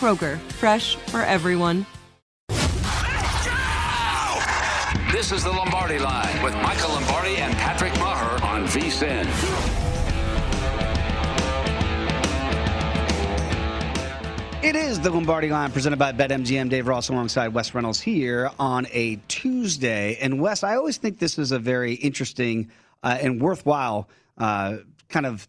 Kroger, fresh for everyone. This is the Lombardi Line with Michael Lombardi and Patrick Meagher on VSIN. It is the Lombardi Line presented by BetMGM. Dave Ross alongside Wes Reynolds here on a Tuesday. And Wes, I always think this is a very interesting uh, and worthwhile uh, kind of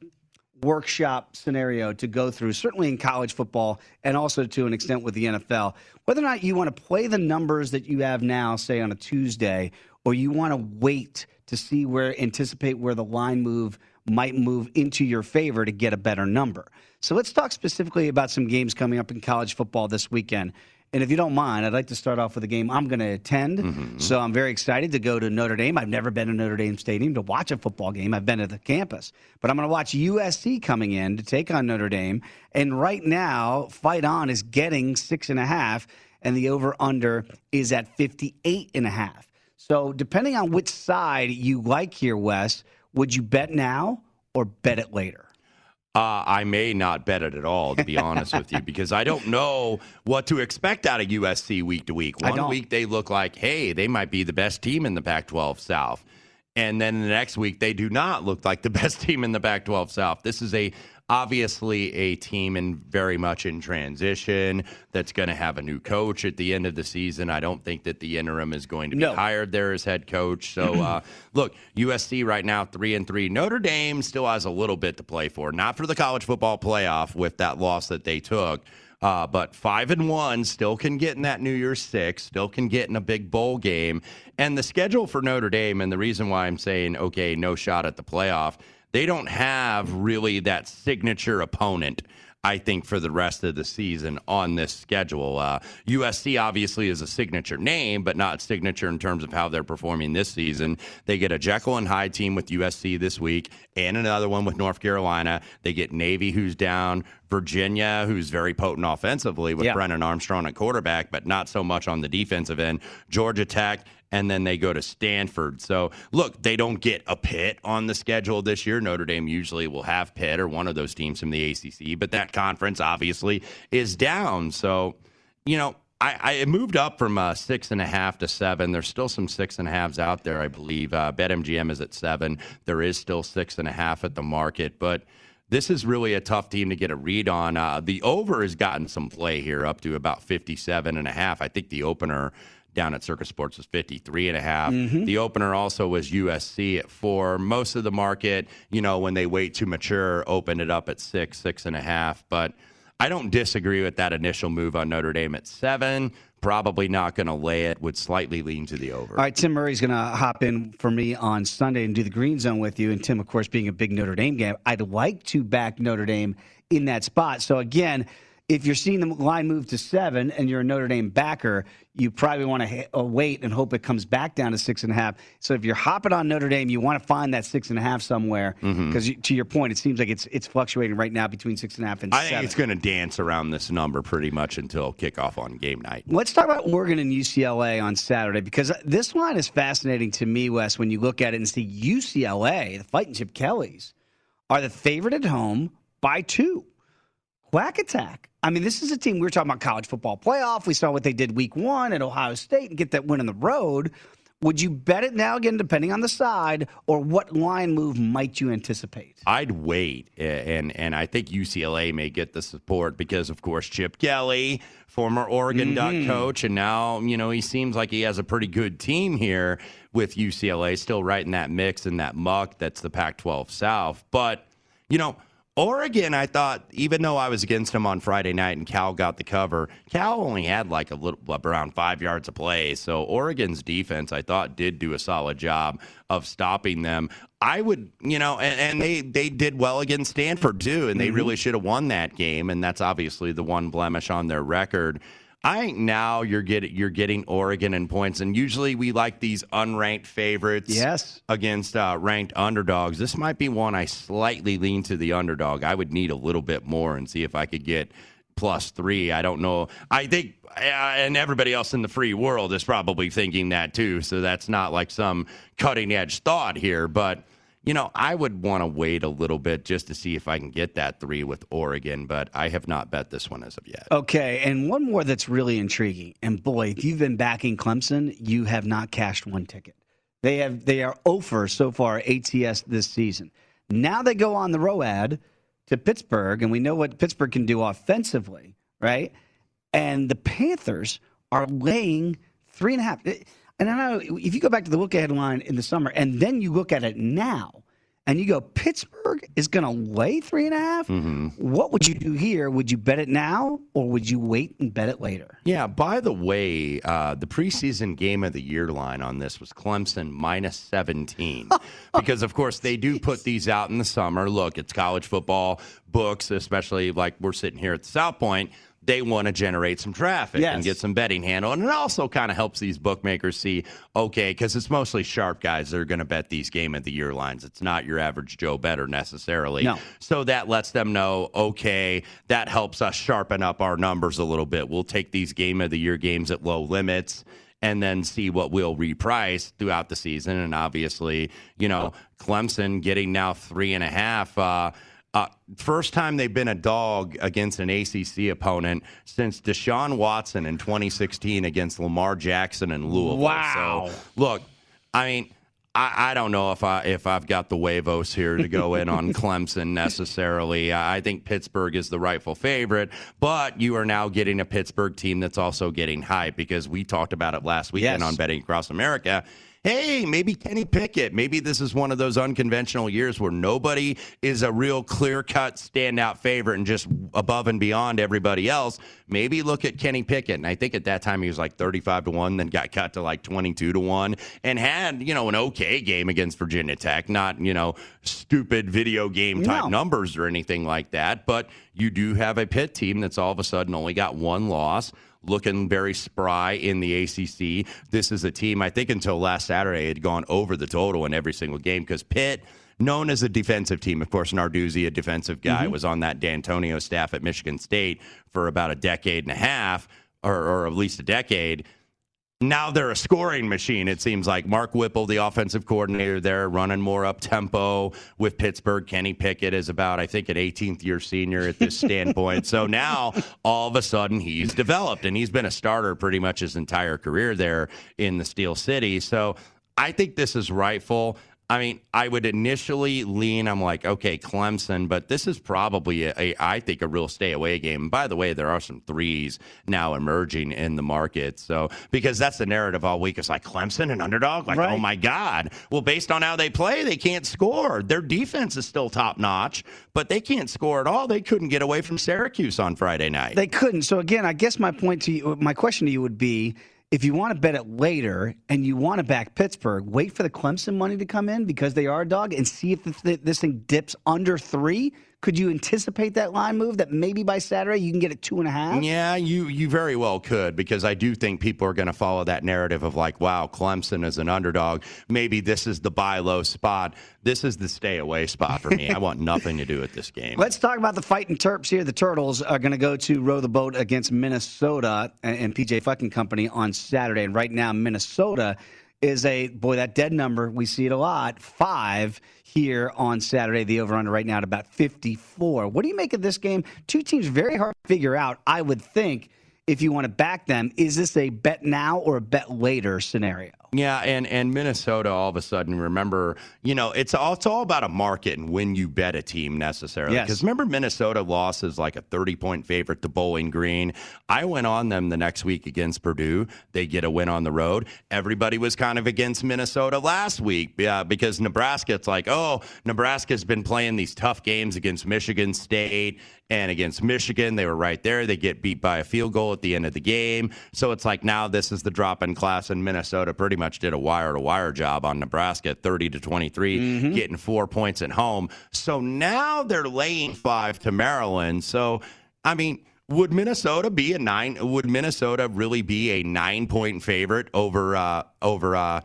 workshop scenario to go through, certainly in college football and also to an extent with the NFL. Whether or not you want to play the numbers that you have now, say on a Tuesday, or you want to wait to see where, anticipate where the line move might move into your favor to get a better number. So let's talk specifically about some games coming up in college football this weekend. And if you don't mind, I'd like to start off with a game I'm going to attend. Mm-hmm. So I'm very excited to go to Notre Dame. I've never been to Notre Dame Stadium to watch a football game. I've been to the campus. But I'm going to watch USC coming in to take on Notre Dame. And right now, Fight On is getting six and a half, and the over under is at 58 and a half. So depending on which side you like here, Wes, would you bet now or bet it later? Uh, I may not bet it at all, to be honest with you, because I don't know what to expect out of USC week to week. One week they look like, hey, they might be the best team in the Pac 12 South. And then the next week they do not look like the best team in the Pac 12 South. This is a obviously a team in very much in transition that's going to have a new coach at the end of the season. I don't think that the interim is going to be no. hired there as head coach. So uh, look, USC right now three and three. Notre Dame still has a little bit to play for, not for the college football playoff with that loss that they took. Uh, but five and one still can get in that New Year's Six, still can get in a big bowl game. And the schedule for Notre Dame, and the reason why I'm saying, okay, no shot at the playoff, they don't have really that signature opponent. I think for the rest of the season on this schedule. Uh, USC obviously is a signature name, but not signature in terms of how they're performing this season. They get a Jekyll and Hyde team with USC this week and another one with North Carolina. They get Navy, who's down, Virginia, who's very potent offensively with yeah. Brennan Armstrong at quarterback, but not so much on the defensive end. Georgia Tech, and then they go to Stanford. So, look, they don't get a Pitt on the schedule this year. Notre Dame usually will have Pitt or one of those teams from the ACC, but that conference obviously is down. So, you know, I, I moved up from uh, six and a half to seven. There's still some six and a halves out there, I believe. Uh, BetMGM is at seven. There is still six and a half at the market, but this is really a tough team to get a read on. Uh, the over has gotten some play here up to about 57 and a half. I think the opener down at Circa Sports was 53 and a half. Mm-hmm. The opener also was USC at four. Most of the market, you know, when they wait to mature, opened it up at six, six and a half. But I don't disagree with that initial move on Notre Dame at seven. Probably not going to lay it. Would slightly lean to the over. All right, Tim Murray's going to hop in for me on Sunday and do the green zone with you. And Tim, of course, being a big Notre Dame game, I'd like to back Notre Dame in that spot. So again, if you're seeing the line move to seven and you're a Notre Dame backer, you probably want to uh, wait and hope it comes back down to six and a half. So if you're hopping on Notre Dame, you want to find that six and a half somewhere because Mm-hmm. to your point, it seems like it's it's fluctuating right now between six and a half and I seven. think it's going to dance around this number pretty much until kickoff on game night. Let's talk about Oregon and UCLA on Saturday because this line is fascinating to me, Wes. When you look at it and see UCLA, the Fighting Chip Kellys, are the favorite at home by two. Quack attack. I mean, this is a team we were talking about college football playoff. We saw what they did week one at Ohio State and get that win on the road. Would you bet it now again, depending on the side, or what line move might you anticipate? I'd wait, and and I think UCLA may get the support because, of course, Chip Kelly, former Oregon Duck mm-hmm. coach, and now you know he seems like he has a pretty good team here with UCLA, still right in that mix and that muck that's the Pac-12 South. But you know, Oregon, I thought, even though I was against them on Friday night and Cal got the cover, Cal only had like a little around five yards of play. So Oregon's defense, I thought, did do a solid job of stopping them. I would, you know, and, and they they did well against Stanford too, and they mm-hmm. really should have won that game. And that's obviously the one blemish on their record. I think now you're getting you're getting Oregon in points, and usually we like these unranked favorites Yes. against uh, ranked underdogs. This might be one I slightly lean to the underdog. I would need a little bit more and see if I could get plus three. I don't know. I think, uh, and everybody else in the free world is probably thinking that too. So that's not like some cutting edge thought here, but. You know, I would want to wait a little bit just to see if I can get that three with Oregon, but I have not bet this one as of yet. Okay, and one more that's really intriguing. And boy, if you've been backing Clemson, you have not cashed one ticket. They have they are oh over so far ATS this season. Now they go on the road to Pittsburgh, and we know what Pittsburgh can do offensively, right? And the Panthers are laying three and a half. Eh, And I know if you go back to the look ahead line in the summer, and then you look at it now, and you go, Pittsburgh is going to lay three and a half? What would you do here? Would you bet it now, or would you wait and bet it later? Yeah, by the way, uh, the preseason game of the year line on this was Clemson minus 17. because, of course, they do put these out in the summer. Look, it's college football books, especially like we're sitting here at the South Point. They want to generate some traffic Yes. and get some betting handle. And it also kind of helps these bookmakers see, okay, because it's mostly sharp guys that are going to bet these game of the year lines. It's not your average Joe better necessarily. No. So that lets them know, okay, that helps us sharpen up our numbers a little bit. We'll take these game of the year games at low limits and then see what we'll reprice throughout the season. And obviously, you know, Clemson getting now three and a half. Uh, uh, first time they've been a dog against an ACC opponent since Deshaun Watson in 2016 against Lamar Jackson and Louisville. Wow. So, look, I mean, I, I don't know if I if I've got the huevos here to go in on Clemson necessarily. I think Pittsburgh is the rightful favorite, but you are now getting a Pittsburgh team that's also getting hype because we talked about it last weekend Yes. on Betting Across America. Hey, maybe Kenny Pickett. Maybe this is one of those unconventional years where nobody is a real clear cut standout favorite and just above and beyond everybody else. Maybe look at Kenny Pickett. And I think at that time he was like 35 to 1, then got cut to like 22 to 1 and had, you know, an okay game against Virginia Tech. Not, you know, stupid video game type No. numbers or anything like that. But you do have a pit team that's all of a sudden only got one loss looking very spry in the ACC. This is a team, I think until last Saturday, had gone over the total in every single game because Pitt, known as a defensive team, of course, Narduzzi, a defensive guy, mm-hmm. was on that D'Antonio staff at Michigan State for about a decade and a half, or, or at least a decade. Now they're a scoring machine, it seems like. Mark Whipple, the offensive coordinator there, running more up tempo with Pittsburgh. Kenny Pickett is about, I think, an 18th year senior at this standpoint. so now all of a sudden he's developed and he's been a starter pretty much his entire career there in the Steel City. So I think this is rightful. I mean, I would initially lean. I'm like, okay, Clemson, but this is probably a, a I think a real stay away game. by the way, there are some threes now emerging in the market. So because that's the narrative all week. It's like Clemson an underdog. Like, oh Right. oh my God. Well, based on how they play, they can't score. Their defense is still top notch, but they can't score at all. They couldn't get away from Syracuse on Friday night. They couldn't. So again, I guess my point to you, my question to you would be, if you want to bet it later and you want to back Pittsburgh, wait for the Clemson money to come in because they are a dog and see if this, thing dips under three. Could you anticipate that line move that maybe by Saturday you can get it two and a half? Yeah, you you very well could because I do think people are going to follow that narrative of like, wow, Clemson is an underdog. Maybe this is the buy low spot. This is the stay away spot for me. I want nothing to do with this game. Let's talk about the fighting Terps here. The Turtles are going to go to row the boat against Minnesota and, and PJ Fleck and Company on Saturday. And right now, Minnesota is a boy that dead number. We see it a lot. Five here on Saturday. The over under right now at about 54. What do you make of this game? Two teams very hard to figure out. I would think if you want to back them, is this a bet now or a bet later scenario? Yeah, and and Minnesota all of a sudden remember, you know, it's all it's all about a market and when you bet a team necessarily. Yes. Because remember Minnesota lost as like a 30 point favorite to Bowling Green. I went on them the next week against Purdue. They get a win on the road. Everybody was kind of against Minnesota last week yeah, because Nebraska, it's like, oh, Nebraska's been playing these tough games against Michigan State and against Michigan. They were right there. They get beat by a field goal at the end of the game. So it's like now this is the drop in class, and Minnesota pretty much did a wire to wire job on Nebraska, 30 to 23, getting four points at home. So now they're laying five to Maryland. So, I mean, would Minnesota be a nine? Would Minnesota really be a nine point favorite over uh, over uh,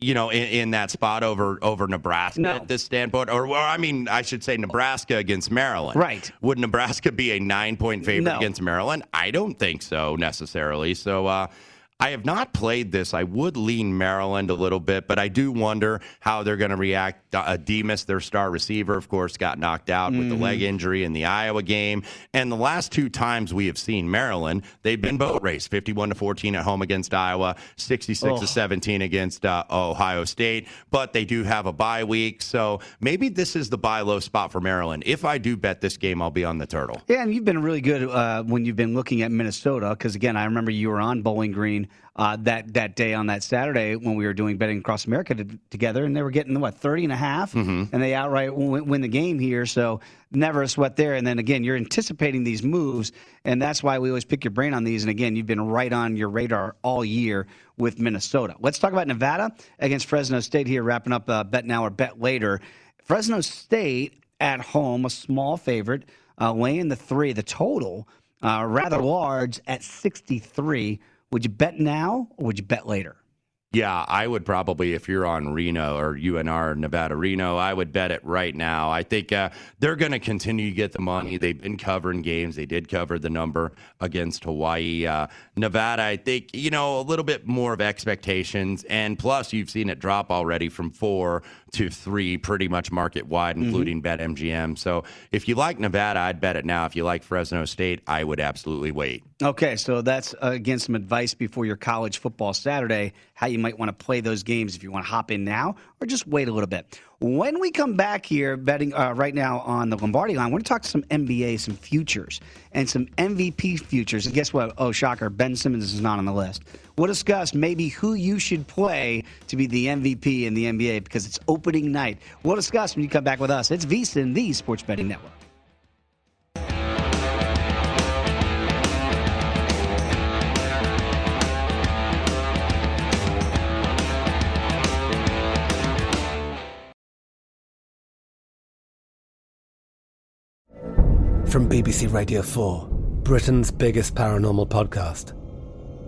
you know in, in that spot over over Nebraska No. at this standpoint? Or well, I mean, I should say Nebraska against Maryland. Right. Would Nebraska be a nine point favorite No. against Maryland? I don't think so necessarily. So. uh I have not played this. I would lean Maryland a little bit, but I do wonder how they're going to react. Uh, Demus, their star receiver, of course, got knocked out with the leg injury in the Iowa game. And the last two times we have seen Maryland, they've been boat race 51 to 14 at home against Iowa, 66 to 17 against uh, Ohio State. But they do have a bye week. So maybe this is the buy low spot for Maryland. If I do bet this game, I'll be on the turtle. Yeah, and you've been really good uh, when you've been looking at Minnesota because again, I remember you were on Bowling Green uh, that that day on that Saturday when we were doing betting across America to, together, and they were getting what 30 and a half, and they outright win, win the game here. So never a sweat there. And then again, you're anticipating these moves, and that's why we always pick your brain on these. And again, you've been right on your radar all year with Minnesota. Let's talk about Nevada against Fresno State here, wrapping up uh, bet now or bet later. Fresno State at home, a small favorite, uh, laying the three, the total, uh, rather large at 63. Would you bet now or would you bet later? Yeah, I would probably, if you're on Reno or UNR, Nevada Reno, I would bet it right now. I think uh, they're going to continue to get the money. They've been covering games. They did cover the number against Hawaii. Uh, Nevada, I think, you know, a little bit more of expectations. And plus, you've seen it drop already from four to three, pretty much market wide, including BetMGM. So if you like Nevada, I'd bet it now. If you like Fresno State, I would absolutely wait. Okay, so that's uh, again some advice before your college football Saturday, how you might want to play those games if you want to hop in now or just wait a little bit. When we come back here, betting uh, right now on the Lombardi line, I want to talk some NBA, some futures, and some MVP futures. And guess what? Oh, shocker, Ben Simmons is not on the list. We'll discuss maybe who you should play to be the MVP in the NBA because it's opening night. We'll discuss when you come back with us. It's VSIN, the Sports Betting Network. From BBC Radio 4, Britain's biggest paranormal podcast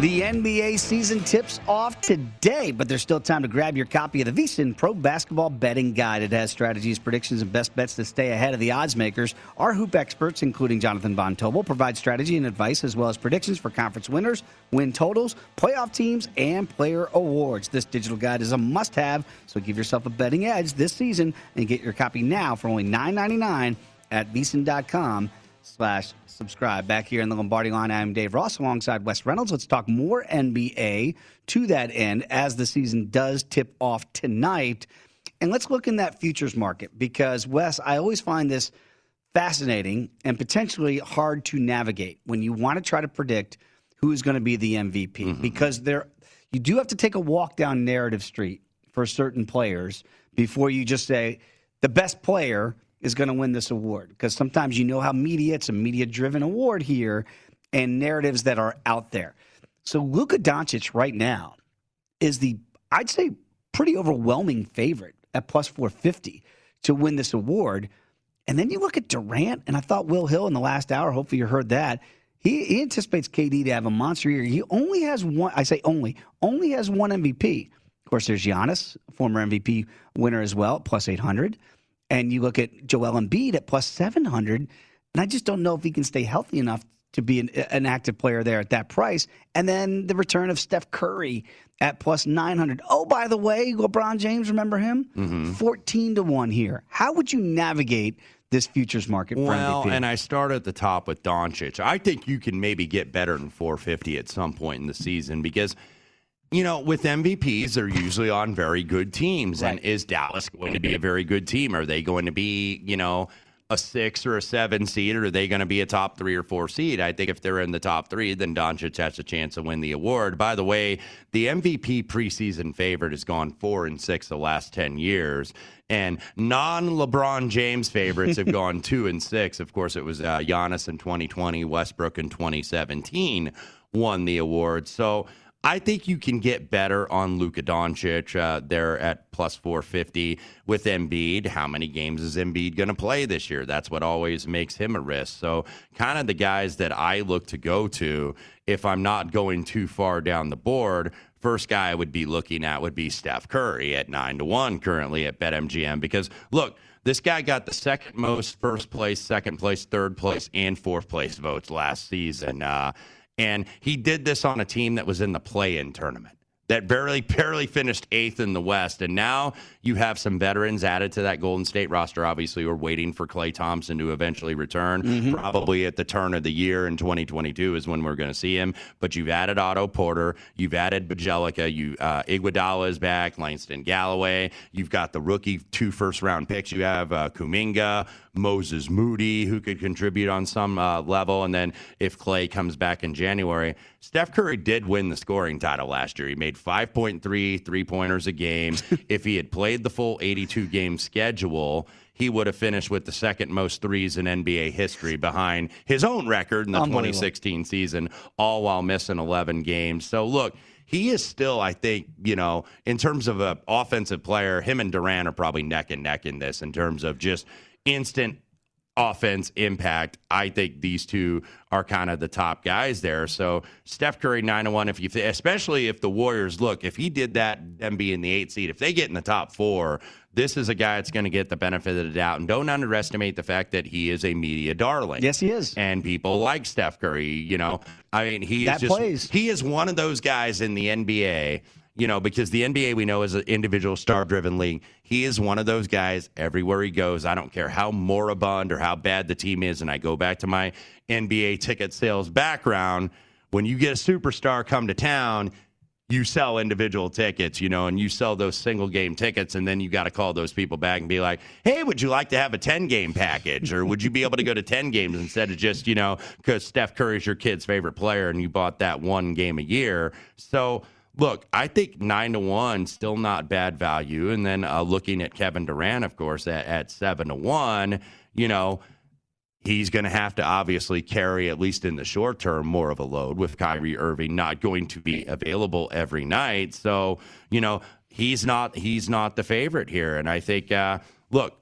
The NBA season tips off today, but there's still time to grab your copy of the VSIN Pro Basketball Betting Guide. It has strategies, predictions, and best bets to stay ahead of the odds makers. Our hoop experts, including Jonathan Von Tobel, provide strategy and advice as well as predictions for conference winners, win totals, playoff teams, and player awards. This digital guide is a must-have, so give yourself a betting edge this season and get your copy now for only $9.99 at VSIN.com slash subscribe. Back here in the Lombardi line, I'm Dave Ross alongside Wes Reynolds. Let's talk more NBA to that end as the season does tip off tonight. And let's look in that futures market because, Wes, I always find this fascinating and potentially hard to navigate when you want to try to predict who is going to be the MVP mm-hmm. because there you do have to take a walk down narrative street for certain players before you just say the best player – is going to win this award because sometimes you know how media, it's a media driven award here and narratives that are out there. So Luka Doncic right now is the, I'd say, pretty overwhelming favorite at plus 450 to win this award. And then you look at Durant, and I thought Will Hill in the last hour, hopefully you heard that. He, he anticipates KD to have a monster year. He only has one, I say only, only has one MVP. Of course, there's Giannis, former MVP winner as well, plus 800. And you look at Joel Embiid at plus 700, and I just don't know if he can stay healthy enough to be an, an, active player there at that price. And then the return of Steph Curry at plus 900. Oh, by the way, LeBron James, remember him? Mm-hmm. 14 to 1 here. How would you navigate this futures market well, and I start at the top with Doncic. I think you can maybe get better than 450 at some point in the season because – you know, with MVPs, they're usually on very good teams. Right. And is Dallas going to be a very good team? Are they going to be, you know, a six or a seven seed, or are they going to be a top three or four seed? I think if they're in the top three, then Doncic has a chance to win the award. By the way, the MVP preseason favorite has gone four and six the last 10 years. And non LeBron James favorites have gone two and six. Of course, it was uh, Giannis in 2020, Westbrook in 2017 won the award. So I think you can get better on Luka Doncic. Uh, there at plus 450 with Embiid. How many games is Embiid going to play this year? That's what always makes him a risk. So, kind of the guys that I look to go to if I'm not going too far down the board. First guy I would be looking at would be Steph Curry at 9 to 1 currently at BetMGM because look, this guy got the second most first place, second place, third place, and fourth place votes last season. Uh, and he did this on a team that was in the play in tournament that barely barely finished eighth in the West. And now you have some veterans added to that Golden State roster. Obviously, we're waiting for Klay Thompson to eventually return. Mm-hmm. Probably at the turn of the year in 2022 is when we're going to see him. But you've added Otto Porter, you've added Bjelica, you uh, Iguodala is back, Langston Galloway. You've got the rookie two first round picks. You have uh, Kuminga, Moses Moody, who could contribute on some uh, level. And then if Klay comes back in January, Steph Curry did win the scoring title last year. He made 5.3 three pointers a game. if he had played the full 82 game schedule, he would have finished with the second most threes in NBA history behind his own record in the 2016 season, all while missing 11 games. So, look, he is still, I think, you know, in terms of an offensive player, him and Durant are probably neck and neck in this in terms of just instant offense impact. I think these two are kind of the top guys there. So Steph Curry nine to one. If you, especially if the Warriors look, if he did that, them being the eight seed, if they get in the top four, this is a guy that's going to get the benefit of the doubt. And don't underestimate the fact that he is a media darling. Yes, he is. And people like Steph Curry. You know, I mean, he that is just plays. he is one of those guys in the NBA. You know, because the NBA we know is an individual star driven league. He is one of those guys everywhere he goes. I don't care how moribund or how bad the team is. And I go back to my NBA ticket sales background. When you get a superstar come to town, you sell individual tickets, you know, and you sell those single game tickets, and then you got to call those people back and be like, hey, would you like to have a 10 game package? Or would you be able to go to 10 games instead of just, you know, because Steph Curry's your kid's favorite player and you bought that one game a year? So, look, I think nine to one still not bad value. And then uh, looking at Kevin Durant, of course, at, at seven to one, you know, he's going to have to obviously carry, at least in the short term, more of a load with Kyrie Irving not going to be available every night. So, you know, he's not he's not the favorite here. And I think, uh, look,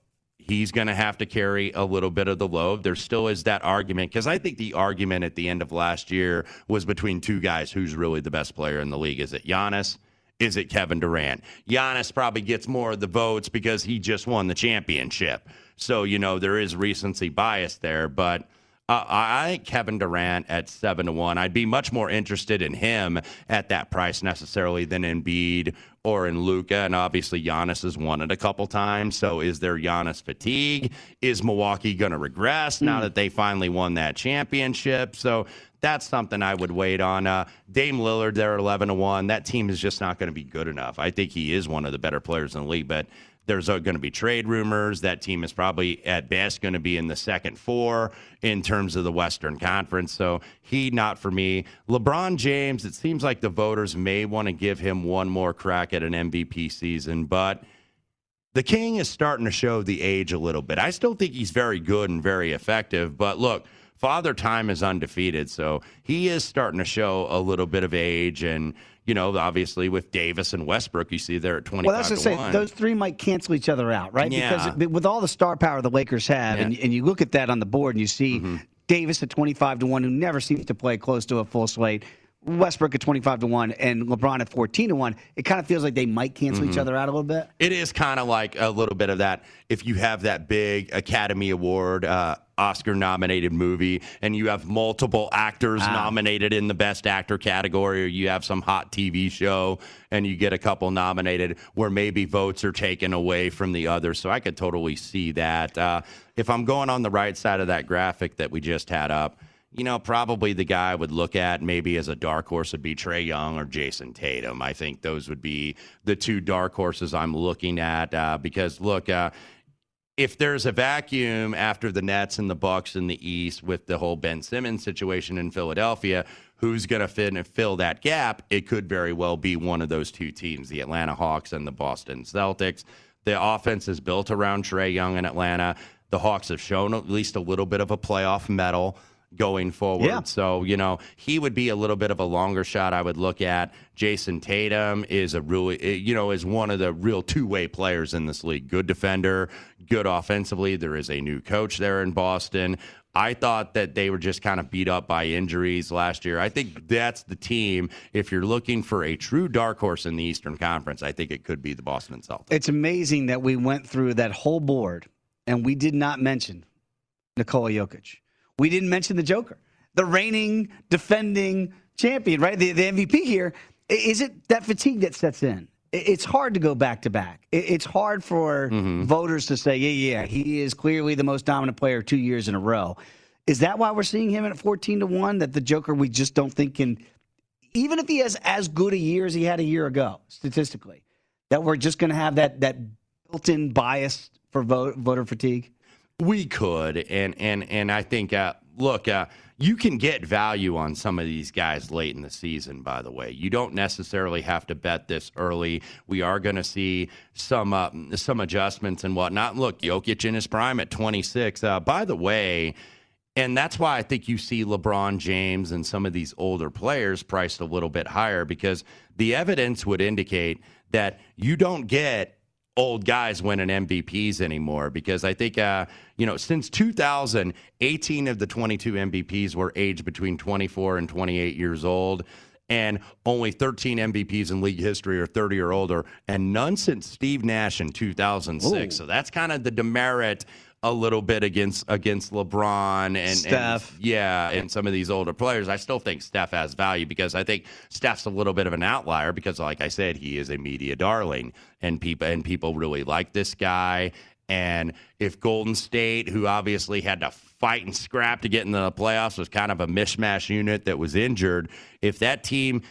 he's going to have to carry a little bit of the load. There still is that argument because I think the argument at the end of last year was between two guys who's really the best player in the league. Is it Giannis? Is it Kevin Durant? Giannis probably gets more of the votes because he just won the championship. So, you know, there is recency bias there. But uh, I think Kevin Durant at seven to one. I'd be much more interested in him at that price necessarily than Embiid or in Luka. And obviously, Giannis has won it a couple times. So, is there Giannis fatigue? Is Milwaukee going to regress now that they finally won that championship? So, that's something I would wait on. Uh, Dame Lillard, they're 11 to 1. That team is just not going to be good enough. I think he is one of the better players in the league, but there's uh, going to be trade rumors. That team is probably at best going to be in the second four in terms of the Western Conference. So he not for me. LeBron James, it seems like the voters may want to give him one more crack at an MVP season, but the King is starting to show the age a little bit. I still think he's very good and very effective, but look, Father Time is undefeated, so he is starting to show a little bit of age and you know, obviously with Davis and Westbrook, you see they're at 25 Well, that's to say, one. those three might cancel each other out, right? Yeah. Because with all the star power the Lakers have, Yeah. and, and you look at that on the board and you see Mm-hmm. Davis at 25 to 1, who never seems to play close to a full slate. Westbrook at 25 to 1 and LeBron at 14 to 1. It kind of feels like they might cancel each Mhm. other out a little bit. It is kind of like a little bit of that. If you have that big Academy Award, uh, Oscar nominated movie, and you have multiple actors Ah. nominated in the Best Actor category, or you have some hot TV show and you get a couple nominated where maybe votes are taken away from the others. So I could totally see that. Uh, if I'm going on the right side of that graphic that we just had up, you know, probably the guy I would look at maybe as a dark horse would be Trae Young or Jayson Tatum. I think those would be the two dark horses I'm looking at uh, because look, uh, if there's a vacuum after the Nets and the Bucks in the East with the whole Ben Simmons situation in Philadelphia, who's going to fit and fill that gap? It could very well be one of those two teams, the Atlanta Hawks and the Boston Celtics. The offense is built around Trae Young in Atlanta. The Hawks have shown at least a little bit of a playoff mettle going forward. Yeah. So, you know, he would be a little bit of a longer shot I would look at. Jayson Tatum is a really, eh, you know, is one of the real two way players in this league. Good defender, good offensively. There is a new coach there in Boston. I thought that they were just kind of beat up by injuries last year. I think that's the team. If you're looking for a true dark horse in the Eastern Conference, I think it could be the Boston Celtics. It's amazing that we went through that whole board and we did not mention Nikola Jokic. We didn't mention the Joker, the reigning, defending champion, right? The, the MVP here. Is it that fatigue that sets in? It's hard to go back to back. It's hard for mm-hmm. voters to say, yeah, yeah, he is clearly the most dominant player two years in a row. Is that why we're seeing him at 14 to 1? That the Joker we just don't think can, even if he has as good a year as he had a year ago, statistically, that we're just going to have that, that built in bias for vote, voter fatigue? We could, and and and I think, uh, look, uh, you can get value on some of these guys late in the season. By the way, you don't necessarily have to bet this early. We are going to see some uh, some adjustments and whatnot. Look, Jokic in his prime at 26. Uh, by the way. And that's why I think you see LeBron James and some of these older players priced a little bit higher because the evidence would indicate that you don't get old guys winning MVPs anymore because I think, uh, you know, since 2000, 18 of the 22 MVPs were aged between 24 and 28 years old. And only 13 MVPs in league history are 30 or older, and none since Steve Nash in 2006. Ooh. So that's kind of the demerit a little bit against against LeBron and Steph. And, yeah, and some of these older players. I still think Steph has value because I think Steph's a little bit of an outlier because, like I said, he is a media darling, and people and people really like this guy. And if Golden State, who obviously had to fight and scrap to get in the playoffs, was kind of a mishmash unit that was injured, if that team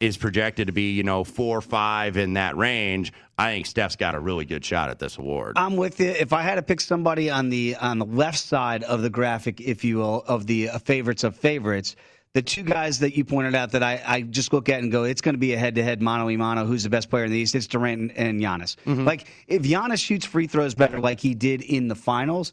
is projected to be, you know, four or five in that range, I think Steph's got a really good shot at this award. I'm with you. If I had to pick somebody on the on the left side of the graphic, if you will, of the uh, favorites of favorites, the two guys that you pointed out that I, I just look at and go, it's going to be a head to head mano a mano. Who's the best player in the East? It's Durant and, and Giannis. Mm-hmm. Like if Giannis shoots free throws better, like he did in the finals,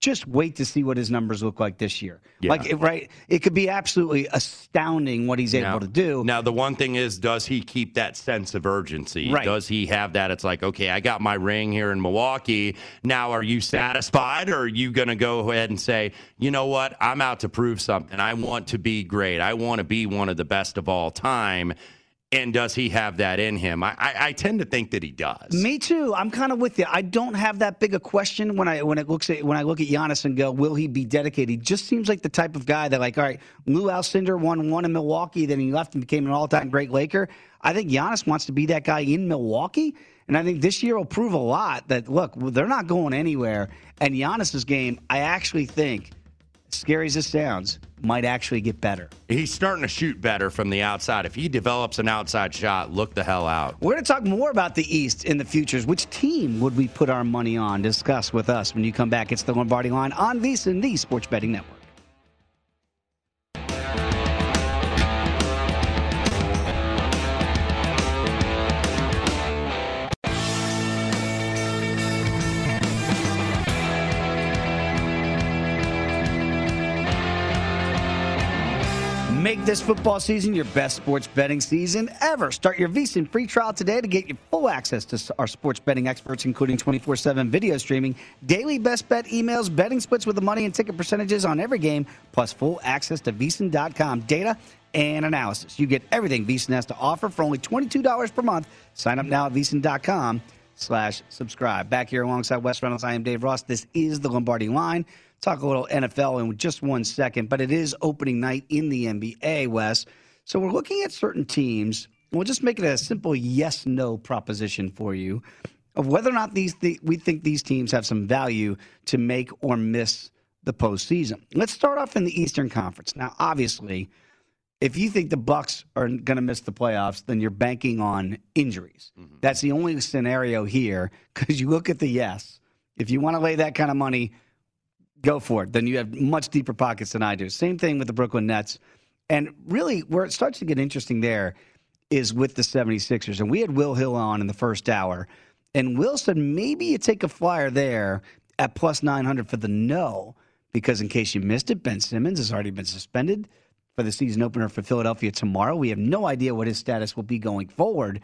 just wait to see what his numbers look like this year. Yeah. Like, right? It could be absolutely astounding what he's now, able to do. Now, the one thing is, does he keep that sense of urgency? Right. Does he have that? It's like, okay, I got my ring here in Milwaukee. Now, are you satisfied, or are you going to go ahead and say, you know what? I'm out to prove something. I want to be great. I want to be one of the best of all time. And does he have that in him? I, I, I, tend to think that he does. Me too. I'm kind of with you. I don't have that big a question when I when it looks at when I look at Giannis and go, will he be dedicated? He just seems like the type of guy that like, all right, Lou Alcindor won one in Milwaukee, then he left and became an all time great Laker. I think Giannis wants to be that guy in Milwaukee. And I think this year will prove a lot that look, they're not going anywhere. And Giannis's game, I actually think scary as it sounds, might actually get better. He's starting to shoot better from the outside. If he develops an outside shot, look the hell out. We're going to talk more about the East in the futures. Which team would we put our money on? Discuss with us when you come back. It's the Lombardi line on VSiN, the Sports Betting Network. Make this football season your best sports betting season ever. Start your VSiN free trial today to get your full access to our sports betting experts, including 24 7 video streaming, daily best bet emails, betting splits with the money and ticket percentages on every game, plus full access to VSiN.com data and analysis. You get everything VSiN has to offer for only $22 per month. Sign up now at VSiN.com slash subscribe. Back here alongside Wes Reynolds, I am Dave Ross. This is the Lombardi Line talk a little NFL in just one second, but it is opening night in the NBA, Wes. So we're looking at certain teams. We'll just make it a simple yes no proposition for you of whether or not these th- we think these teams have some value to make or miss the postseason. Let's start off in the Eastern Conference. Now, obviously, if you think the Bucks are going to miss the playoffs, then you're banking on injuries. Mm-hmm. That's the only scenario here because you look at the yes. If you want to lay that kind of money, go for it. Then you have much deeper pockets than I do. Same thing with the Brooklyn Nets. And really, where it starts to get interesting there is with the 76ers. And we had Will Hill on in the first hour. And Will said maybe you take a flyer there at plus 900 for the no, because in case you missed it, Ben Simmons has already been suspended for the season opener for Philadelphia tomorrow. We have no idea what his status will be going forward.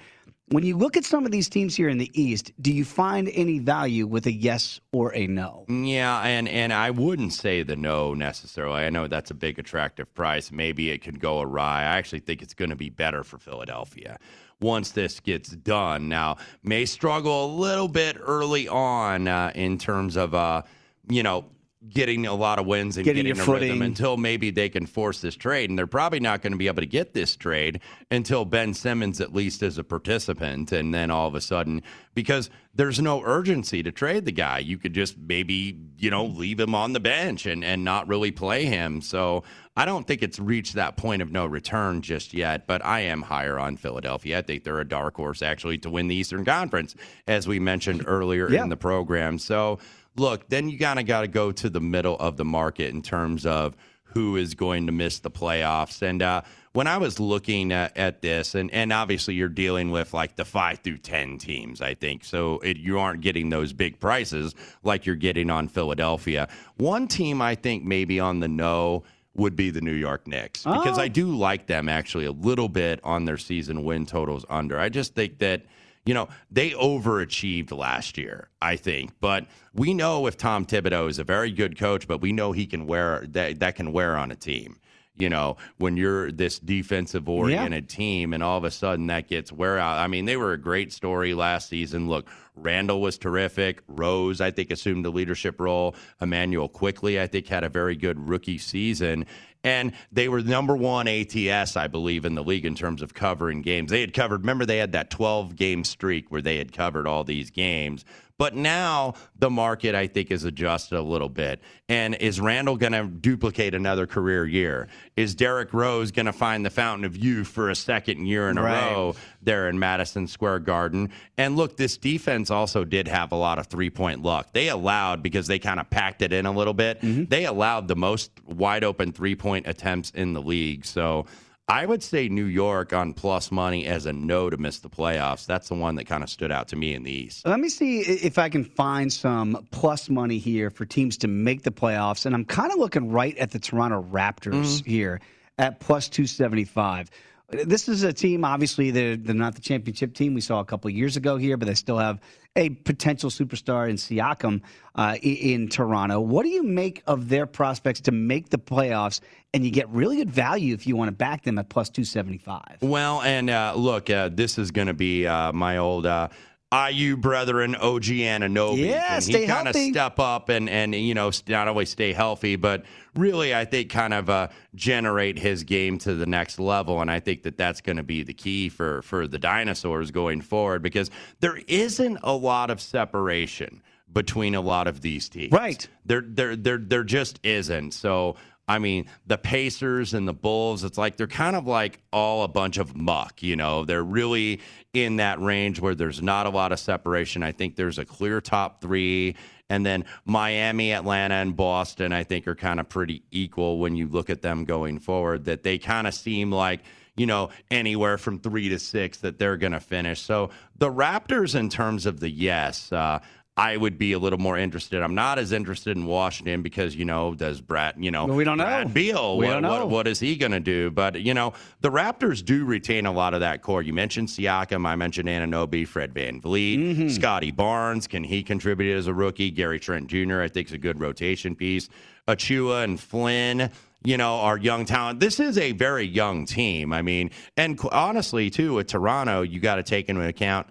When you look at some of these teams here in the East, do you find any value with a yes or a no? Yeah, and and I wouldn't say the no necessarily. I know that's a big attractive price. Maybe it could go awry. I actually think it's going to be better for Philadelphia once this gets done. Now, may struggle a little bit early on uh, in terms of uh, you know getting a lot of wins and getting, getting a footing. rhythm until maybe they can force this trade. And they're probably not going to be able to get this trade until Ben Simmons at least is a participant. And then all of a sudden, because there's no urgency to trade the guy, you could just maybe, you know, leave him on the bench and, and not really play him. So I don't think it's reached that point of no return just yet, but I am higher on Philadelphia. I think they're a dark horse actually to win the Eastern Conference, as we mentioned earlier yeah. in the program. So look, then you kind of got to go to the middle of the market in terms of who is going to miss the playoffs. And uh, when I was looking at, at, this, and, and obviously you're dealing with like the five through 10 teams, I think. So it, you aren't getting those big prices like you're getting on Philadelphia. One team I think maybe on the no would be the New York Knicks because oh. I do like them actually a little bit on their season win totals under. I just think that you know, they overachieved last year, I think. But we know if Tom Thibodeau is a very good coach, but we know he can wear that that can wear on a team. You know, when you're this defensive oriented yeah. team and all of a sudden that gets wear out. I mean, they were a great story last season. Look, Randle was terrific. Rose, I think, assumed the leadership role. Immanuel Quickley, I think, had a very good rookie season. And they were number one ATS, I believe, in the league in terms of covering games. They had covered, remember, they had that 12 game streak where they had covered all these games. But now the market, I think, is adjusted a little bit. And is Randle going to duplicate another career year? Is Derrick Rose going to find the fountain of youth for a second year in a right. row there in Madison Square Garden? And look, this defense also did have a lot of three point luck. They allowed, because they kind of packed it in a little bit, mm-hmm. they allowed the most wide open three point attempts in the league. So, I would say New York on plus money as a no to miss the playoffs. That's the one that kind of stood out to me in the East. Let me see if I can find some plus money here for teams to make the playoffs. And I'm kind of looking right at the Toronto Raptors mm-hmm. here at plus 275. This is a team, obviously, they're, they're not the championship team we saw a couple years ago here, but they still have a potential superstar in Siakam uh, in, in Toronto. What do you make of their prospects to make the playoffs? And you get really good value if you want to back them at plus 275. Well, and uh, look, uh, this is going to be uh, my old uh, IU brethren, OG Anunoby. Yeah, stay he kind of step up and and you know not only stay healthy, but really I think kind of uh, generate his game to the next level. And I think that that's going to be the key for for the dinosaurs going forward because there isn't a lot of separation between a lot of these teams. Right. There there there there just isn't. So I mean, the Pacers and the Bulls, it's like they're kind of like all a bunch of muck, you know. They're really in that range where there's not a lot of separation. I think there's a clear top three. And then Miami, Atlanta, and Boston, I think, are kind of pretty equal when you look at them going forward, that they kind of seem like you know, anywhere from three to six that they're going to finish. So the Raptors, in terms of the yes, uh, I would be a little more interested. I'm not as interested in Washington because you know does Brad you know we don't Brad know Beal we what, don't know. What, what is he going to do? But you know the Raptors do retain a lot of that core. You mentioned Siakam, I mentioned Anunoby, Fred VanVleet, mm-hmm. Scottie Barnes. Can he contribute as a rookie? Gary Trent Jr. I think is a good rotation piece. Achiuwa and Flynn you know, our young talent. This is a very young team. I mean, and honestly, too, with Toronto, you got to take into account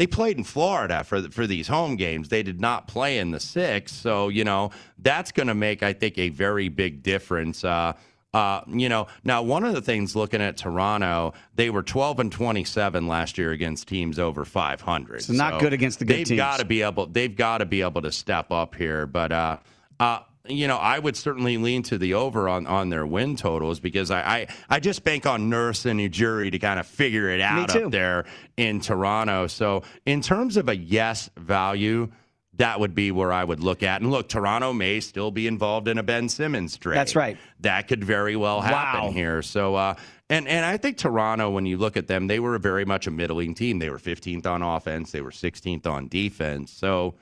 they played in Florida for for these home games. They did not play in the six, so you know that's going to make I think a very big difference. Uh, uh, you know, now one of the things looking at Toronto, they were 12 and 27 last year against teams over 500. So not so good against the good they've teams. They've got to be able. They've got to be able to step up here, but. Uh, uh, you know, I would certainly lean to the over on, on their win totals because I, I, I just bank on Nurse and Ujiri to kind of figure it out up there in Toronto. So, in terms of a yes value, that would be where I would look at. And look, Toronto may still be involved in a Ben Simmons trade. That's right. That could very well happen wow. here. So, uh, and and I think Toronto, when you look at them, they were very much a middling team. They were 15th on offense. They were 16th on defense. So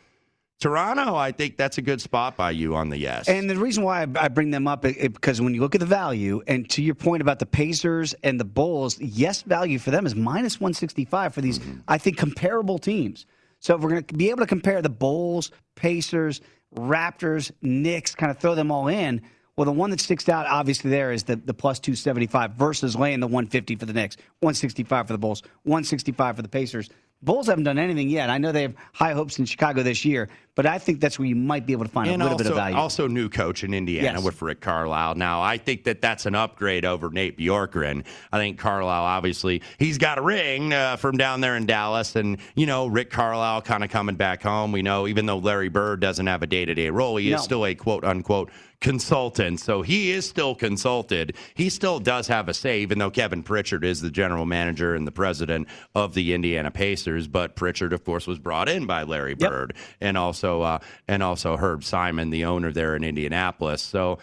Toronto, I think that's a good spot by you on the yes. And the reason why I bring them up is because when you look at the value, and to your point about the Pacers and the Bulls, yes, value for them is minus 165 for these, mm-hmm. I think, comparable teams. So if we're going to be able to compare the Bulls, Pacers, Raptors, Knicks, kind of throw them all in, well, the one that sticks out obviously there is the, the plus 275 versus laying the 150 for the Knicks, 165 for the Bulls, 165 for the Pacers. Bulls haven't done anything yet. I know they have high hopes in Chicago this year, but I think that's where you might be able to find and a little also, bit of value. Also, new coach in Indiana yes. with Rick Carlisle. Now, I think that that's an upgrade over Nate Bjorkgren. I think Carlisle, obviously, he's got a ring uh, from down there in Dallas, and you know Rick Carlisle kind of coming back home. We know even though Larry Bird doesn't have a day to day role, he no. is still a quote unquote consultant. So he is still consulted. He still does have a say, even though Kevin Pritchard is the general manager and the president of the Indiana Pacers. But Pritchard, of course, was brought in by Larry Bird, yep. and also uh, and also Herb Simon, the owner there in Indianapolis. So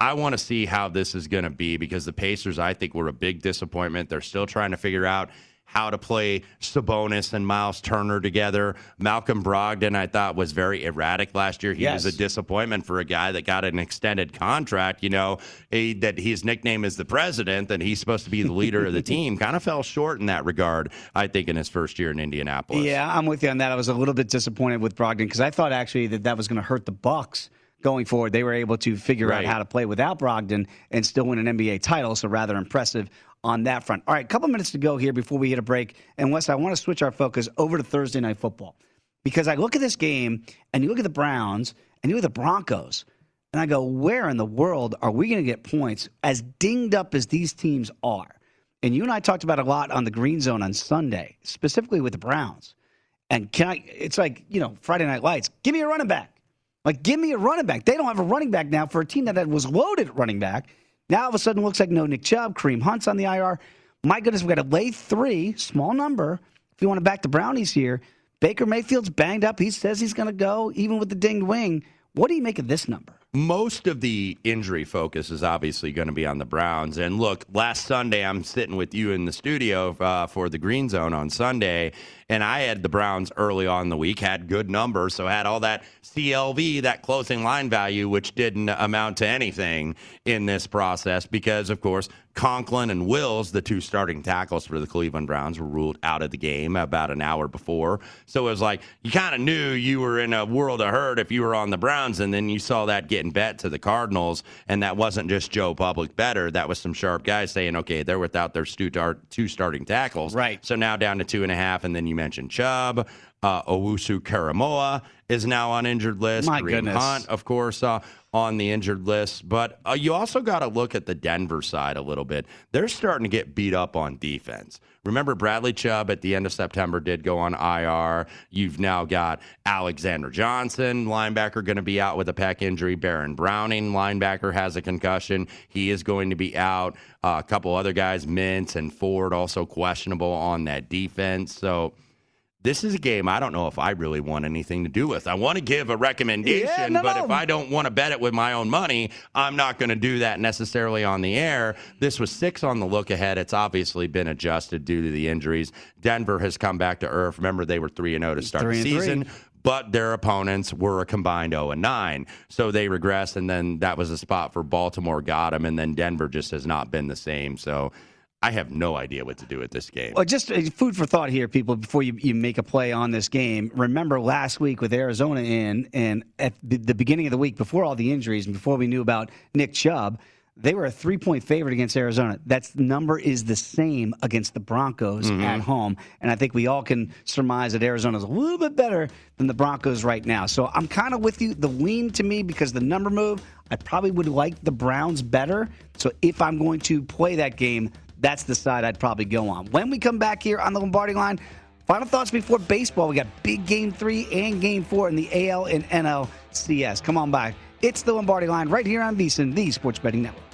I want to see how this is going to be because the Pacers, I think, were a big disappointment. They're still trying to figure out how to play Sabonis and Miles Turner together. Malcolm Brogdon, I thought, was very erratic last year. He yes. was a disappointment for a guy that got an extended contract. You know, that his nickname is the president, and he's supposed to be the leader of the team. Kind of fell short in that regard, I think, in his first year in Indianapolis. Yeah, I'm with you on that. I was a little bit disappointed with Brogdon because I thought actually that that was going to hurt the Bucks going forward. They were able to figure right. out how to play without Brogdon and still win an NBA title. So rather impressive on that front. All right, a couple minutes to go here before we hit a break. And Wes, I want to switch our focus over to Thursday night football because I look at this game and you look at the Browns and you look at the Broncos. And I go, where in the world are we going to get points as dinged up as these teams are? And you and I talked about a lot on the Green Zone on Sunday, specifically with the Browns. And can I? It's like you know Friday Night Lights. Give me a running back. Like give me a running back. They don't have a running back now for a team that was loaded running back. Now all of a sudden looks like no Nick Chubb, Kareem Hunt's on the IR. My goodness, we got to lay three, small number. If you want to back the Brownies here, Baker Mayfield's banged up. He says he's going to go, even with the dinged wing. What do you make of this number? Most of the injury focus is obviously going to be on the Browns. And look, last Sunday, I'm sitting with you in the studio uh, for the Green Zone on Sunday, and I had the Browns early on the week, had good numbers, so had all that CLV, that closing line value, which didn't amount to anything in this process because, of course, Conklin and Wills, the two starting tackles for the Cleveland Browns, were ruled out of the game about an hour before. So it was like you kind of knew you were in a world of hurt if you were on the Browns, and then you saw that getting bet to the Cardinals, and that wasn't just Joe Public better. That was some sharp guys saying, okay, they're without their two starting tackles. Right. So now down to two and a half, and then you mentioned Chubb. Uh, Owusu Koramoah is now on injured list. My Green goodness. Hunt, of course, uh, on the injured list. But uh, you also got to look at the Denver side a little bit. They're starting to get beat up on defense. Remember, Bradley Chubb at the end of September did go on IR. You've now got Alexander Johnson, linebacker, going to be out with a pec injury. Baron Browning, linebacker, has a concussion. He is going to be out. Uh, a couple other guys, Mintz and Ford, also questionable on that defense. So this is a game I don't know if I really want anything to do with. I want to give a recommendation, yeah, no, but no. if I don't want to bet it with my own money, I'm not going to do that necessarily on the air. This was six on the look ahead. It's obviously been adjusted due to the injuries. Denver has come back to earth. Remember, they were 3 0 to start the season. But their opponents were a combined 0 and 9. So they regressed, and then that was a spot for Baltimore got them, and then Denver just has not been the same. So I have no idea what to do with this game. Well, just uh, food for thought here, people, before you, you make a play on this game. Remember last week with Arizona in, and at the, the beginning of the week, before all the injuries and before we knew about Nick Chubb, they were a three point favorite against Arizona. That number is the same against the Broncos mm-hmm. at home. And I think we all can surmise that Arizona's a little bit better than the Broncos right now. So I'm kind of with you. The lean to me, because the number move, I probably would like the Browns better. So if I'm going to play that game, that's the side I'd probably go on. When we come back here on the Lombardi line, final thoughts before baseball. We got big game three and game four in the AL and NLCS. Come on back. It's the Lombardi line right here on VSIN, the Sports Betting Network.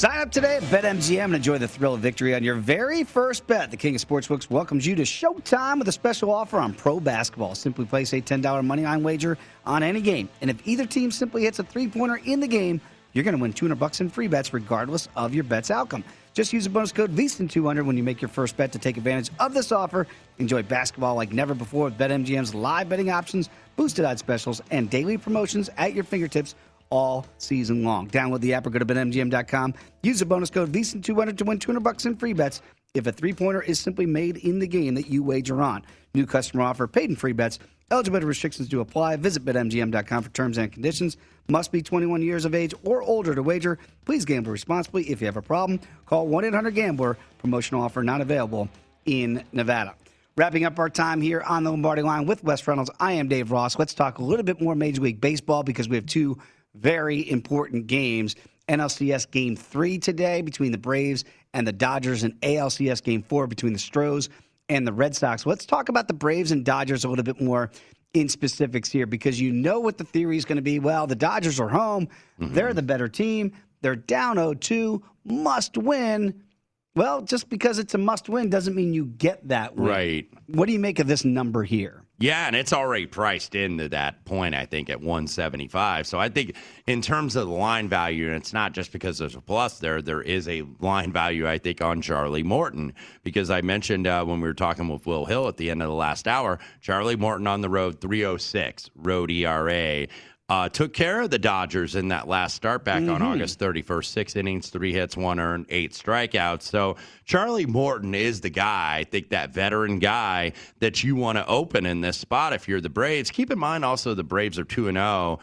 Sign up today at BetMGM and enjoy the thrill of victory on your very first bet. The King of Sportsbooks welcomes you to Showtime with a special offer on pro basketball. Simply place a $10 money line wager on any game. And if either team simply hits a three pointer in the game, you're going to win 200 bucks in free bets regardless of your bet's outcome. Just use the bonus code VSIN200 when you make your first bet to take advantage of this offer. Enjoy basketball like never before with BetMGM's live betting options, boosted odds specials, and daily promotions at your fingertips all season long. Download the app or go to betmgm.com. Use the bonus code VSIN200 to win 200 bucks in free bets if a three-pointer is simply made in the game that you wager on. New customer offer, paid in free bets. Eligibility restrictions do apply. Visit betmgm.com for terms and conditions. Must be 21 years of age or older to wager. Please gamble responsibly. If you have a problem, call 1-800-GAMBLER. Promotional offer not available in Nevada. Wrapping up our time here on the Lombardi line with Wes Reynolds, I am Dave Ross. Let's talk a little bit more Major League Baseball because we have two very important games. NLCS Game 3 today between the Braves and the Dodgers, and ALCS Game 4 between the Stros and the Red Sox. Let's talk about the Braves and Dodgers a little bit more in specifics here because you know what the theory is going to be. Well, the Dodgers are home, mm-hmm. they're the better team, they're down 0 2, must win. Well, just because it's a must win doesn't mean you get that win. Right. What do you make of this number here? Yeah, and it's already priced into that point, I think, at 175. So I think in terms of the line value, and it's not just because there's a plus there, there is a line value, I think, on Charlie Morton. Because I mentioned uh, when we were talking with Will Hill at the end of the last hour, Charlie Morton on the road, 306, road ERA. Uh, took care of the Dodgers in that last start back mm-hmm. on August 31st. Six innings, three hits, one earned, eight strikeouts. So Charlie Morton is the guy, I think that veteran guy that you want to open in this spot if you're the Braves. Keep in mind also the Braves are 2 0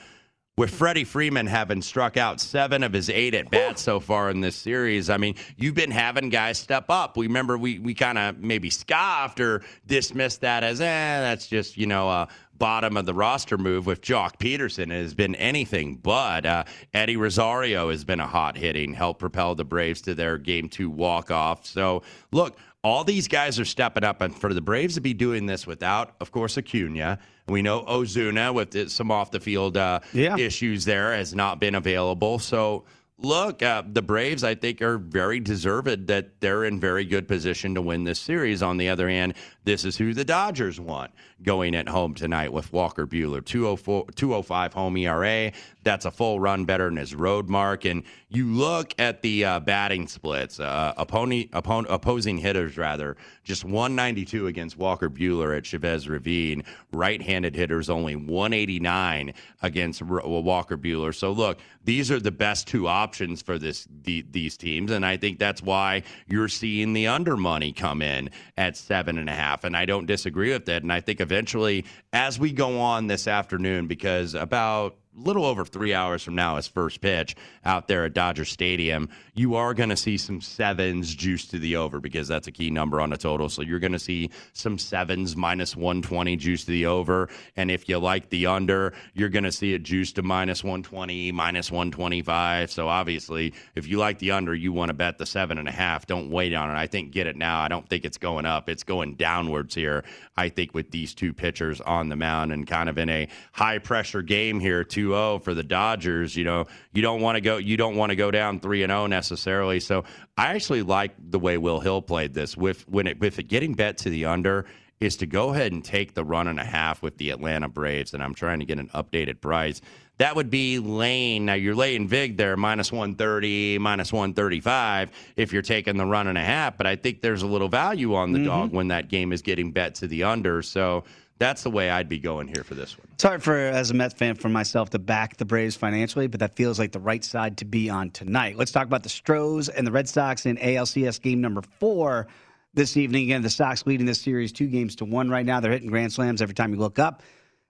with Freddie Freeman having struck out seven of his eight at bats so far in this series, I mean, you've been having guys step up. We remember we we kind of maybe scoffed or dismissed that as, eh, that's just you know a bottom of the roster move with Joc Pederson has been anything but. Uh, Eddie Rosario has been a hot hitting, helped propel the Braves to their game two walk off. So, look, all these guys are stepping up, and for the Braves to be doing this without, of course, Acuna, we know Ozuna with some off the field uh, yeah. issues there has not been available. So, look, uh, the Braves, I think, are very deserved that they're in very good position to win this series. On the other hand, this is who the Dodgers want going at home tonight with Walker Buehler. 204, 205 home ERA. That's a full run better than his road mark. And you look at the uh, batting splits, uh, opponent, opponent, opposing hitters, rather, just 192 against Walker Buehler at Chavez Ravine. Right handed hitters only 189 against R- Walker Buehler. So, look, these are the best two options for this the, these teams. And I think that's why you're seeing the under money come in at seven and a half. And I don't disagree with that. And I think eventually, as we go on this afternoon, because about little over three hours from now is first pitch out there at Dodger Stadium. You are going to see some sevens juice to the over because that's a key number on the total. So you're going to see some sevens minus 120 juice to the over. And if you like the under, you're going to see it juice to minus 120, minus 125. So obviously, if you like the under, you want to bet the seven and a half. Don't wait on it. I think get it now. I don't think it's going up. It's going downwards here. I think with these two pitchers on the mound and kind of in a high pressure game here, 2-0 for the Dodgers, you know, you don't want to go you don't want to go down 3 and 0 necessarily. So I actually like the way Will Hill played this with when it with it getting bet to the under is to go ahead and take the run and a half with the Atlanta Braves. And I'm trying to get an updated price. That would be Lane. Now you're laying Vig there, minus 130, minus 135 if you're taking the run and a half. But I think there's a little value on the mm-hmm. dog when that game is getting bet to the under. So that's the way I'd be going here for this one. It's hard for as a Mets fan for myself to back the Braves financially, but that feels like the right side to be on tonight. Let's talk about the Stros and the Red Sox in ALCS game number four this evening. Again, the Sox leading this series two games to one right now. They're hitting grand slams every time you look up.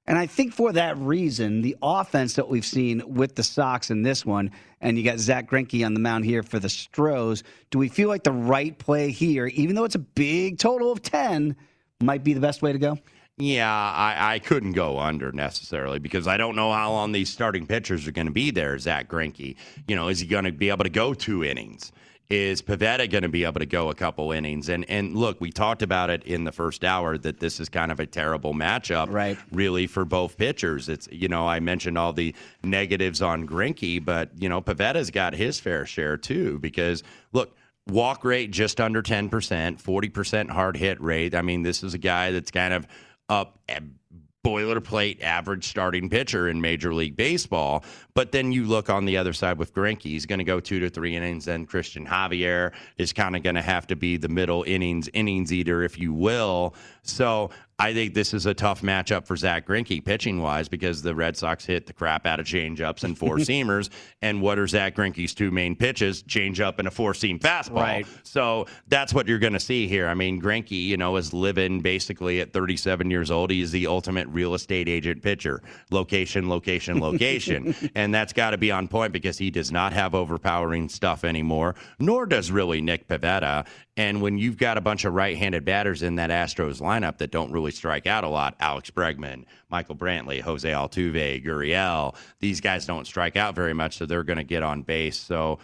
And I think for that reason, the offense that we've seen with the Sox in this one, and you got Zack Greinke on the mound here for the Stros, do we feel like the right play here, even though it's a big total of 10, might be the best way to go? Yeah, I, I couldn't go under necessarily because I don't know how long these starting pitchers are going to be there. Zack Greinke, you know, is he going to be able to go two innings? is Pivetta going to be able to go a couple innings? And and look, we talked about it in the first hour that this is kind of a terrible matchup, right? Really for both pitchers. It's you know I mentioned all the negatives on Greinke, but you know Pivetta's got his fair share too because look. Walk rate just under 10%, 40% hard hit rate. I mean, this is a guy that's kind of up boilerplate average starting pitcher in Major League Baseball. But then you look on the other side with Greinke, he's going to go two to three innings. Then Christian Javier is kind of going to have to be the middle innings innings eater, if you will. So I think this is a tough matchup for Zack Greinke pitching wise because the Red Sox hit the crap out of changeups and four seamers. and what are Zack Greinke's two main pitches? Changeup and a four seam fastball. Right. So that's what you're going to see here. I mean, Greinke, you know, is living basically at 37 years old. He's the ultimate real estate agent pitcher. Location, location, location. and that's got to be on point because he does not have overpowering stuff anymore, nor does really Nick Pivetta. And when you've got a bunch of right handed batters in that Astros lineup that don't really strike out a lot, Alex Bregman, Michael Brantley, Jose Altuve, Gurriel, these guys don't strike out very much, so they're going to get on base. So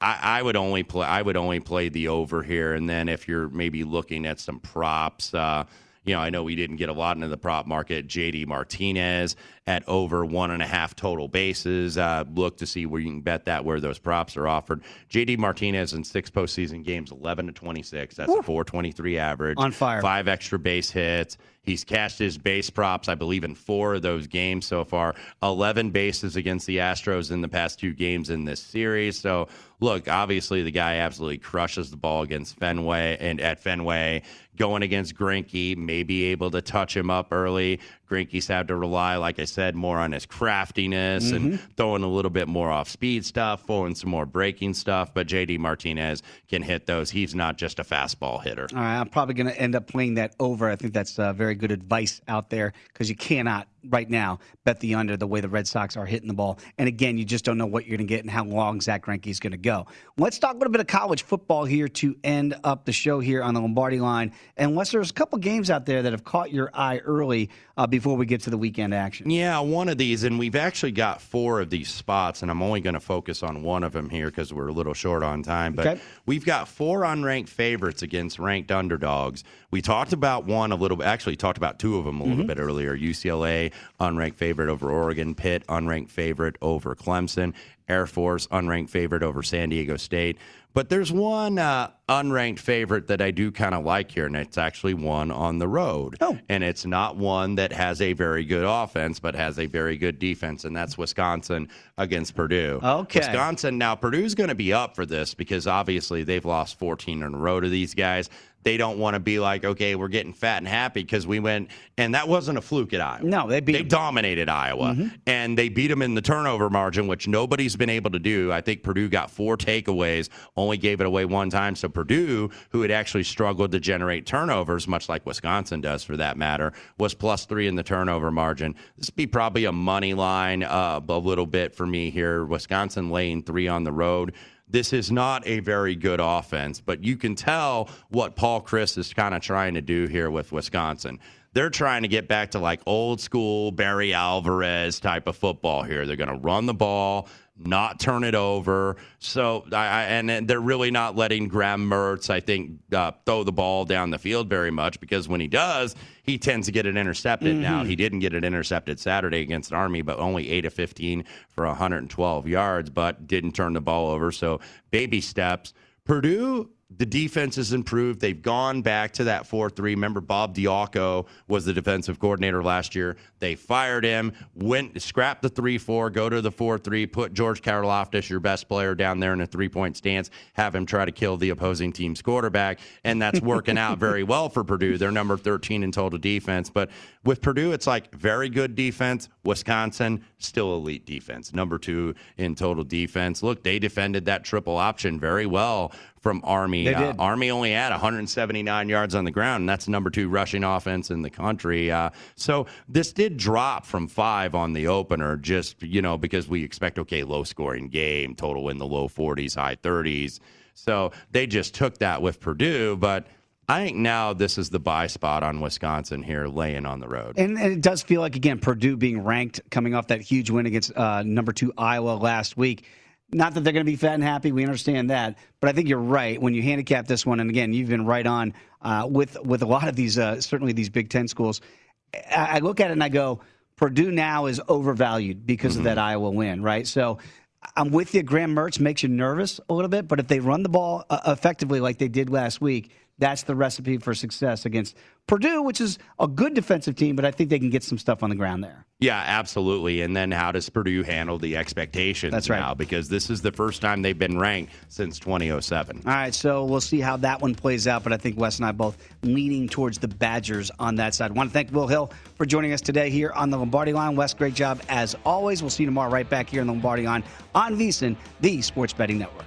I, I, would only play I would only play the over here. And then if you're maybe looking at some props, uh, you know, I know we didn't get a lot into the prop market. JD Martinez at over one and a half total bases. Uh, look to see where you can bet that where those props are offered. JD Martinez in six postseason games, 11 to 26. That's Woo. a 423 average. On fire. Five extra base hits. He's cashed his base props, I believe, in four of those games so far. 11 bases against the Astros in the past two games in this series. So, look, obviously the guy absolutely crushes the ball against Fenway and at Fenway. Going against Greinke, may be able to touch him up early. Greinke's had to rely, like I said, more on his craftiness mm-hmm. and throwing a little bit more off speed stuff, throwing some more breaking stuff. But JD Martinez can hit those. He's not just a fastball hitter. All right, I'm probably going to end up playing that over. I think that's uh, very good advice out there because you cannot right now bet the under the way the Red Sox are hitting the ball. And again, you just don't know what you're going to get and how long Zack Greinke is going to go. Let's talk a little bit of college football here to end up the show here on the Lombardi line. And Wes, there's a couple games out there that have caught your eye early uh, before we get to the weekend action. Yeah, one of these, and we've actually got four of these spots, and I'm only going to focus on one of them here because we're a little short on time. But okay. we've got four unranked favorites against ranked underdogs. We talked about one a little bit, actually, talked about two of them a little mm-hmm. bit earlier UCLA, unranked favorite over Oregon, Pitt, unranked favorite over Clemson, Air Force, unranked favorite over San Diego State. But there's one uh, unranked favorite that I do kind of like here, and it's actually one on the road. Oh. And it's not one that has a very good offense, but has a very good defense, and that's Wisconsin against Purdue. Okay. Wisconsin, now Purdue's going to be up for this because obviously they've lost 14 in a row to these guys they don't want to be like, okay, we're getting fat and happy because we went, and that wasn't a fluke at Iowa. No, they beat. They them. dominated Iowa, mm-hmm. and they beat them in the turnover margin, which nobody's been able to do. I think Purdue got four takeaways, only gave it away one time. So Purdue, who had actually struggled to generate turnovers, much like Wisconsin does for that matter, was plus three in the turnover margin. This would be probably a money line uh, a little bit for me here. Wisconsin laying three on the road this is not a very good offense, but you can tell what Paul Chryst is kind of trying to do here with Wisconsin. They're trying to get back to like old school Barry Alvarez type of football here. They're going to run the ball not turn it over. So, I, and they're really not letting Graham Mertz, I think, uh, throw the ball down the field very much because when he does, he tends to get it intercepted. Mm-hmm. Now, he didn't get it intercepted Saturday against Army, but only 8 of 15 for 112 yards, but didn't turn the ball over. So, baby steps. Purdue the defense has improved. They've gone back to that 4 3. Remember, Bob Diaco was the defensive coordinator last year. They fired him, went, scrapped the 3 4, go to the 4 3, put George Karlaftis, your best player, down there in a three point stance, have him try to kill the opposing team's quarterback. And that's working out very well for Purdue. They're number 13 in total defense. But with Purdue, it's like very good defense. Wisconsin, still elite defense. Number two in total defense. Look, they defended that triple option very well from Army. Uh, Army only had 179 yards on the ground, and that's number two rushing offense in the country. Uh, so this did drop from five on the opener, just you know because we expect okay, low scoring game, total in the low 40s, high 30s. So they just took that with Purdue, but. I think now this is the buy spot on Wisconsin here, laying on the road. And, and, it does feel like again Purdue being ranked, coming off that huge win against uh, number two Iowa last week. Not that they're going to be fat and happy. We understand that, but I think you're right when you handicap this one. And again, you've been right on uh, with with a lot of these, uh, certainly these Big Ten schools. I, I, look at it and I go, Purdue now is overvalued because mm-hmm. of that Iowa win, right? So I'm with you. Graham Mertz makes you nervous a little bit, but if they run the ball uh, effectively like they did last week, that's the recipe for success against Purdue, which is a good defensive team, but I think they can get some stuff on the ground there. Yeah, absolutely. And then how does Purdue handle the expectations That's right. now? Because this is the first time they've been ranked since 2007. All right, so we'll see how that one plays out. But I think Wes and I both leaning towards the Badgers on that side. I want to thank Will Hill for joining us today here on the Lombardi Line. Wes, great job as always. We'll see you tomorrow right back here on the Lombardi Line on VSiN, the Sports Betting Network.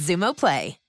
Xumo Play.